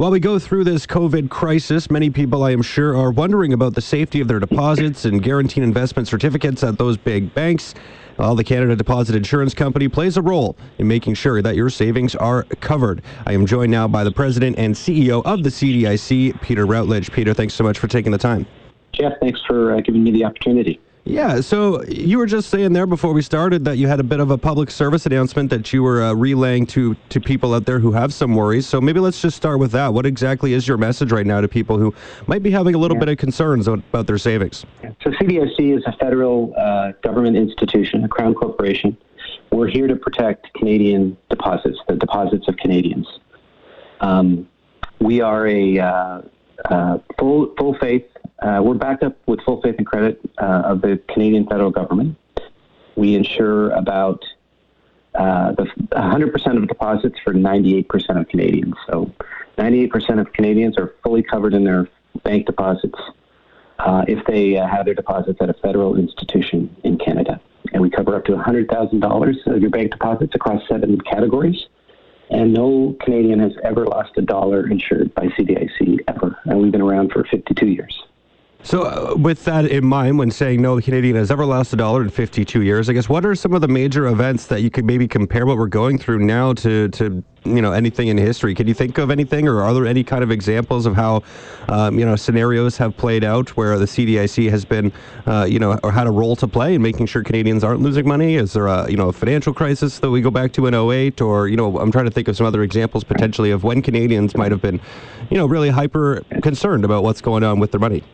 While we go through this COVID crisis, many people, I am sure, are wondering about the safety of their deposits and guaranteed investment certificates at those big banks. Well, the Canada Deposit Insurance Company plays a role in making sure that your savings are covered. I am joined now by the president and CEO of the CDIC, Peter Routledge. Peter, thanks so much for taking the time. Jeff, thanks for uh, giving me the opportunity. Yeah, so you were just saying there before we started that you had a bit of a public service announcement that you were uh, relaying to, to people out there who have some worries. So maybe let's just start with that. What exactly is your message right now to people who might be having a little yeah. bit of concerns about their savings? So CDIC is a federal uh, government institution, a crown corporation. We're here to protect Canadian deposits, the deposits of Canadians. Um, we are a uh, uh full full faith uh, we're backed up with full faith and credit uh, of the Canadian federal government. We insure about uh, the 100% of deposits for 98% of Canadians. So 98% of Canadians are fully covered in their bank deposits uh, if they uh, have their deposits at a federal institution in Canada. And we cover up to $100,000 of your bank deposits across seven categories. And no Canadian has ever lost a dollar insured by CDIC ever. And we've been around for 52 years. So, uh, with that in mind, when saying no the Canadian has ever lost a dollar in 52 years, I guess what are some of the major events that you could maybe compare what we're going through now to, to you know anything in history? Can you think of anything, or are there any kind of examples of how um, you know scenarios have played out where the CDIC has been uh, you know or had a role to play in making sure Canadians aren't losing money? Is there a you know a financial crisis that we go back to in 08, or you know I'm trying to think of some other examples potentially of when Canadians might have been you know really hyper concerned about what's going on with their money.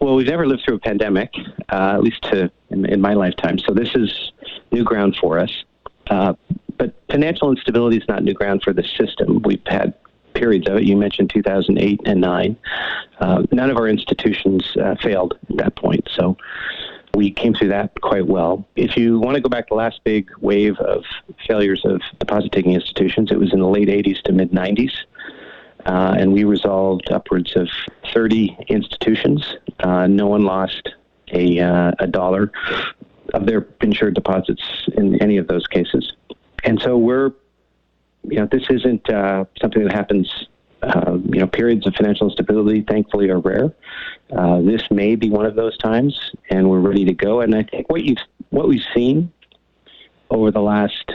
Well, we've never lived through a pandemic, uh, at least to, in, in, my lifetime. So this is new ground for us. Uh, but financial instability is not new ground for the system. We've had periods of it. You mentioned 2008 and 9. Uh, none of our institutions uh, failed at that point. So we came through that quite well. If you want to go back to the last big wave of failures of deposit taking institutions, it was in the late 80s to mid 90s. Uh, and we resolved upwards of 30 institutions. Uh, no one lost a, uh, a dollar of their insured deposits in any of those cases. And so we're, you know, this isn't uh, something that happens. Uh, you know, periods of financial instability, thankfully, are rare. Uh, this may be one of those times, and we're ready to go. And I think what you've what we've seen over the last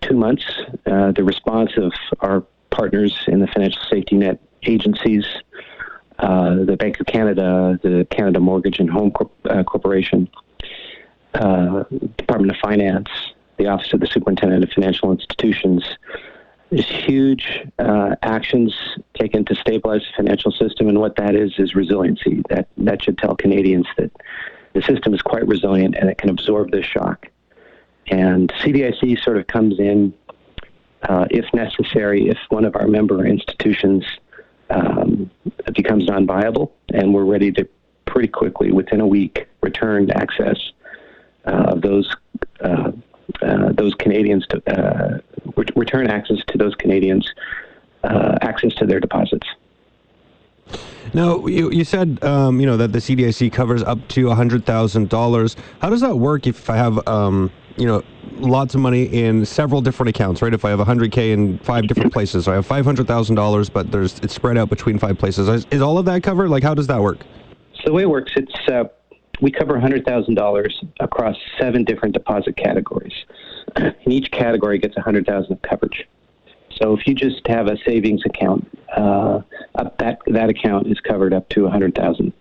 two months, the response of our partners in the financial safety net agencies, uh, the Bank of Canada, the Canada Mortgage and Home Corp- uh, Corporation, uh, Department of Finance, the Office of the Superintendent of Financial Institutions. There's huge uh, actions taken to stabilize the financial system, and what that is is resiliency. That that should tell Canadians that the system is quite resilient and it can absorb this shock. And CDIC sort of comes in uh, if necessary, if one of our member institutions um, becomes non-viable, and we're ready to pretty quickly, within a week, return access uh, of those uh, uh those Canadians to uh, return access to those Canadians uh, access to their deposits. Now, you, you said um, you know that the CDIC covers up to hundred thousand dollars. How does that work if I have um, you know lots of money in several different accounts, right? If I have 100k in five different places, so I have $500,000, but there's it's spread out between five places. Is, is, all of that covered? Like, how does that work? So the way it works, it's uh, we cover $100,000 across seven different deposit categories, and each category gets 100,000 of coverage. So if you just have a savings account, uh, that that account is covered up to 100,000.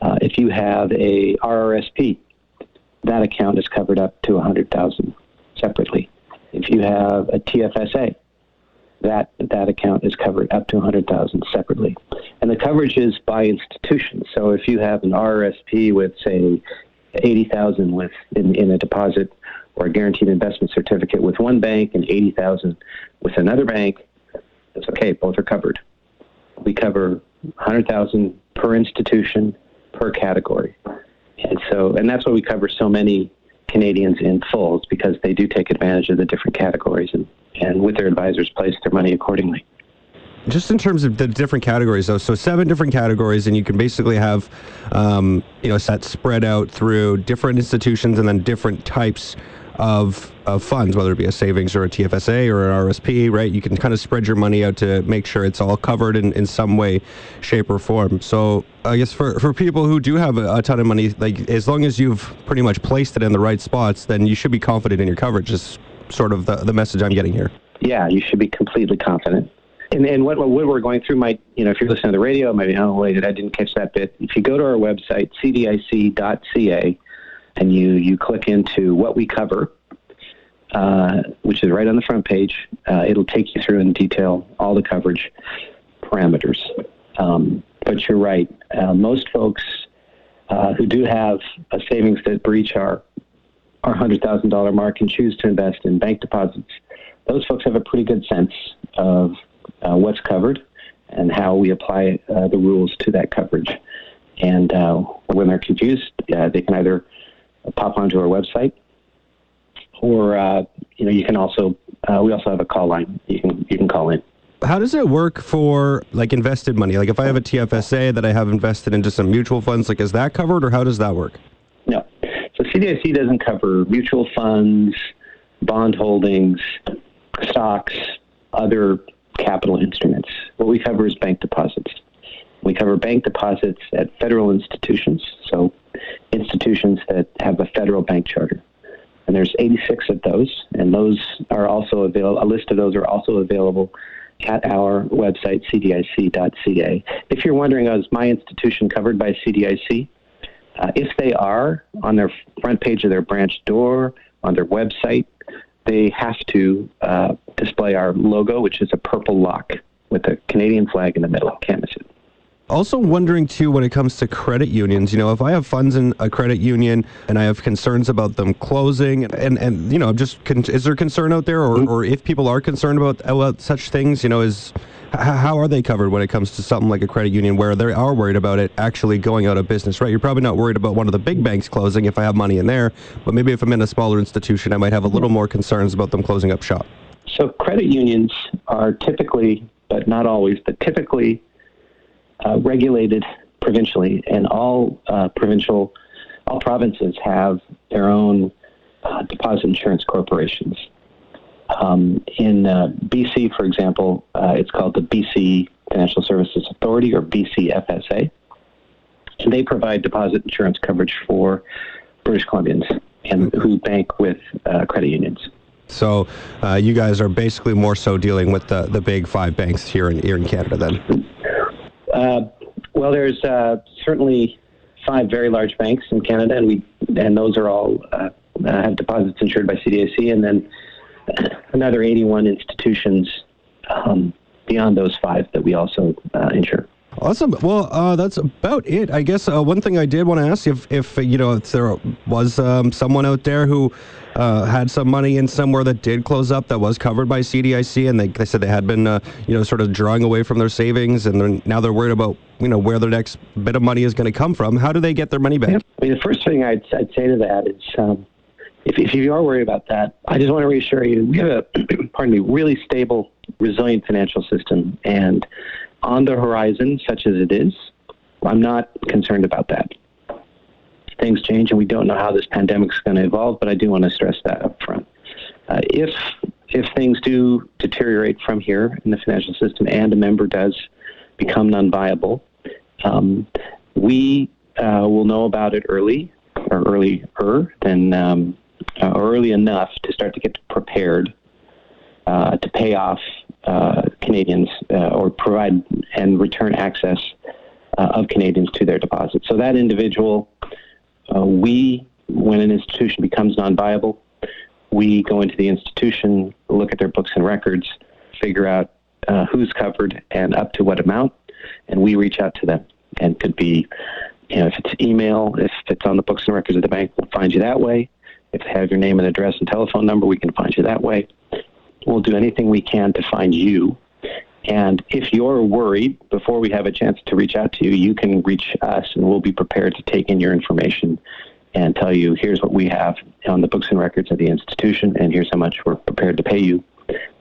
Uh, if you have a RRSP, that account is covered up to 100,000 separately. If you have a TFSA, that that account is covered up to 100,000 separately. And the coverage is by institution. So if you have an RRSP with say 80,000 with in, in a deposit or a guaranteed investment certificate with one bank and 80,000 with another bank, that's okay, both are covered. We cover 100,000 per institution per category. And so, and that's why we cover so many Canadians in full, because they do take advantage of the different categories and, and with their advisors place their money accordingly. Just in terms of the different categories, though, so seven different categories, and you can basically have, um, you know, sets spread out through different institutions and then different types of, of funds, whether it be a savings or a TFSA or an RSP, right? You can kind of spread your money out to make sure it's all covered in, in some way, shape, or form. So I guess for, for people who do have a, a ton of money, like as long as you've pretty much placed it in the right spots, then you should be confident in your coverage. Is sort of the, the message I'm getting here. Yeah, you should be completely confident. And, and what, what we're going through might, you know, if you're listening to the radio, maybe, oh, wait, I didn't catch that bit. If you go to our website, cdic.ca, and you, you click into what we cover, uh, which is right on the front page, uh, it'll take you through in detail all the coverage parameters. Um, but you're right. Uh, most folks uh, who do have a savings that breach our our $100,000 mark and choose to invest in bank deposits, those folks have a pretty good sense of uh, what's covered and how we apply uh, the rules to that coverage. And when they're confused, they can either pop onto our website, or uh, you know, you can also uh, we also have a call line. You can you can call in. How does it work for like invested money? Like if I have a TFSA that I have invested into some mutual funds, like is that covered, or how does that work? No, so CDIC doesn't cover mutual funds, bond holdings, stocks, other capital instruments. What we cover is bank deposits. We cover bank deposits at federal institutions, so institutions that have a federal bank charter. And there's 86 of those, and those are also available. A list of those are also available at our website, cdic.ca. If you're wondering, is my institution covered by CDIC? Uh, if they are, on their front page of their branch door, on their website, they have to uh, display our logo, which is a purple lock with a Canadian flag in the middle. Can't miss it. Also, wondering too when it comes to credit unions, you know, if I have funds in a credit union and I have concerns about them closing, and and you know, just con- is there concern out there, or, mm-hmm. or if people are concerned about about such things, you know, is how are they covered when it comes to something like a credit union where they are worried about it actually going out of business, right? You're probably not worried about one of the big banks closing if I have money in there, but maybe if I'm in a smaller institution, I might have a little more concerns about them closing up shop. So credit unions are typically, but not always, but typically uh, regulated provincially, and all uh, provincial, all provinces have their own uh, deposit insurance corporations. Um, in uh, BC, for example, uh, it's called the BC Financial Services Authority, or BCFSA, and they provide deposit insurance coverage for British Columbians and who bank with uh, credit unions. So uh, you guys are basically more so dealing with the, the big five banks here in here in Canada, then. Uh, well, there's uh, certainly five very large banks in Canada, and we and those are all uh, have deposits insured by CDIC, and then another 81 institutions um, beyond those five that we also uh, insure. Awesome. Well, uh, that's about it. I guess uh, one thing I did want to ask if, if you know, if there was um, someone out there who uh, had some money in somewhere that did close up that was covered by CDIC, and they, they said they had been, uh, you know, sort of drawing away from their savings, and they're, now they're worried about, you know, where their next bit of money is going to come from. How do they get their money back? Yeah. I mean, the first thing I'd, I'd say to that is, um, if, if you are worried about that, I just want to reassure you, we have a, pardon me, really stable, resilient financial system, and on the horizon, such as it is, I'm not concerned about that. Things change, and we don't know how this pandemic is going to evolve. But I do want to stress that up front. Uh, if if things do deteriorate from here in the financial system, and a member does become non-viable, um, we uh, will know about it early or earlier than um, uh, early enough to start to get prepared uh, to pay off uh, Canadians uh, or provide and return access uh, of Canadians to their deposits. So that individual, uh, we, when an institution becomes non-viable, we go into the institution, look at their books and records, figure out uh, who's covered and up to what amount, and we reach out to them. And could be, you know, if it's email, if it's on the books and records of the bank, we'll find you that way. If they have your name and address and telephone number, we can find you that way. We'll do anything we can to find you. And if you're worried, before we have a chance to reach out to you, you can reach us and we'll be prepared to take in your information and tell you here's what we have on the books and records of the institution, and here's how much we're prepared to pay you.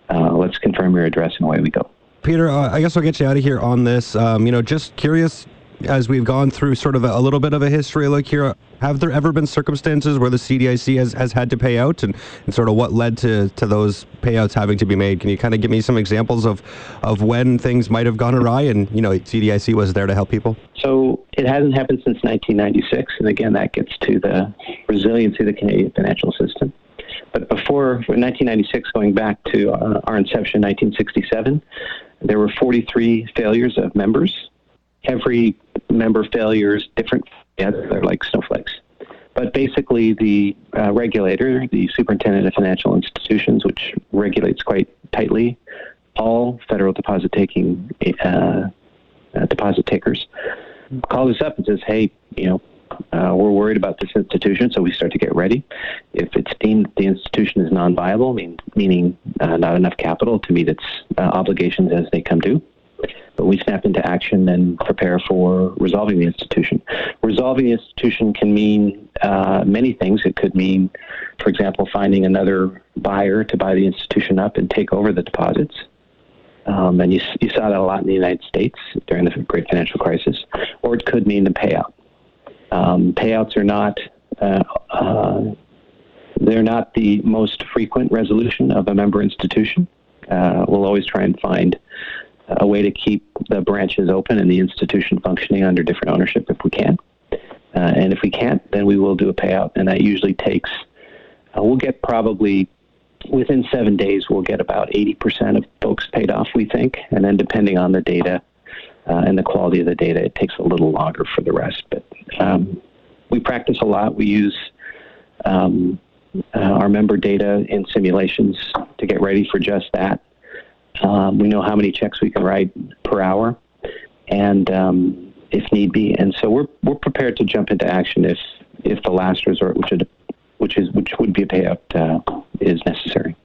Uh, let's confirm your address, and away we go. Peter, uh, I guess I'll get you out of here on this. Um, you know, just curious as we've gone through sort of a, a, little bit of a history look here, have there ever been circumstances where the CDIC has, has had to pay out and, and sort of what led to, to those payouts having to be made? Can you kind of give me some examples of, of when things might have gone awry and, you know, CDIC was there to help people? So it hasn't happened since 1996. And again, that gets to the resiliency of the Canadian financial system. But before 1996, going back to uh, our inception, in 1967, there were 43 failures of members. Every member failures, different. Yeah, they're like snowflakes. But basically, the uh, regulator, the superintendent of financial institutions, which regulates quite tightly all federal deposit taking uh, uh, deposit takers, calls us up and says, "Hey, you know, uh, we're worried about this institution, so we start to get ready. If it's deemed the institution is non-viable, mean, meaning uh, not enough capital to meet its uh, obligations as they come due, we snap into action and prepare for resolving the institution. Resolving the institution can mean uh, many things. It could mean, for example, finding another buyer to buy the institution up and take over the deposits. Um, and you, you saw that a lot in the United States during the great financial crisis. Or it could mean the payout. Um, payouts are not uh, uh, they're not the most frequent resolution of a member institution. Uh, we'll always try and find a way to keep the branches open and the institution functioning under different ownership if we can. Uh, and if we can't, then we will do a payout, and that usually takes. Uh, we'll get probably within seven days. We'll get about 80% of folks paid off, we think, and then depending on the data, uh, and the quality of the data, it takes a little longer for the rest. But um, we practice a lot. We use um, uh, our member data in simulations to get ready for just that. Um, we know how many checks we can write per hour, and um, if need be, and so we're we're prepared to jump into action if if the last resort, which would which is which would be a payout, uh, is necessary.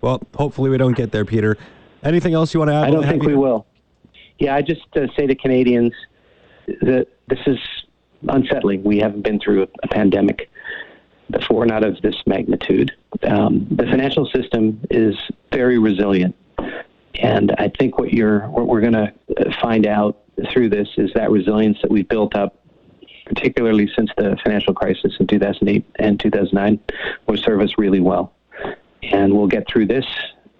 Well, hopefully we don't get there, Peter. Anything else you want to add? I don't think we will. Yeah, I just uh, say to Canadians that this is unsettling. We haven't been through a, a pandemic before, not of this magnitude. Um, the financial system is very resilient, and I think what you're what we're going to find out through this is that resilience that we've built up, particularly since the financial crisis in 2008 and 2009, will serve us really well. And we'll get through this,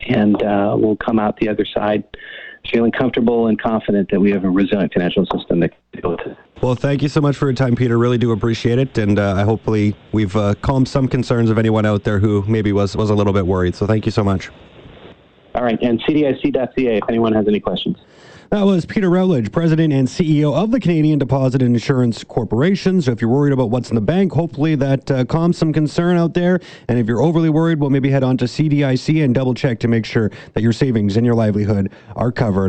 and uh, we'll come out the other side feeling comfortable and confident that we have a resilient financial system that can deal with it. Well, thank you so much for your time, Peter. Really do appreciate it, and uh, hopefully we've uh, calmed some concerns of anyone out there who maybe was was a little bit worried. So thank you so much. All right, and cdic.ca if anyone has any questions. That was Peter Routledge, President and CEO of the Canadian Deposit and Insurance Corporation. So if you're worried about what's in the bank, hopefully that uh, calms some concern out there. And if you're overly worried, well, maybe head on to CDIC and double check to make sure that your savings and your livelihood are covered.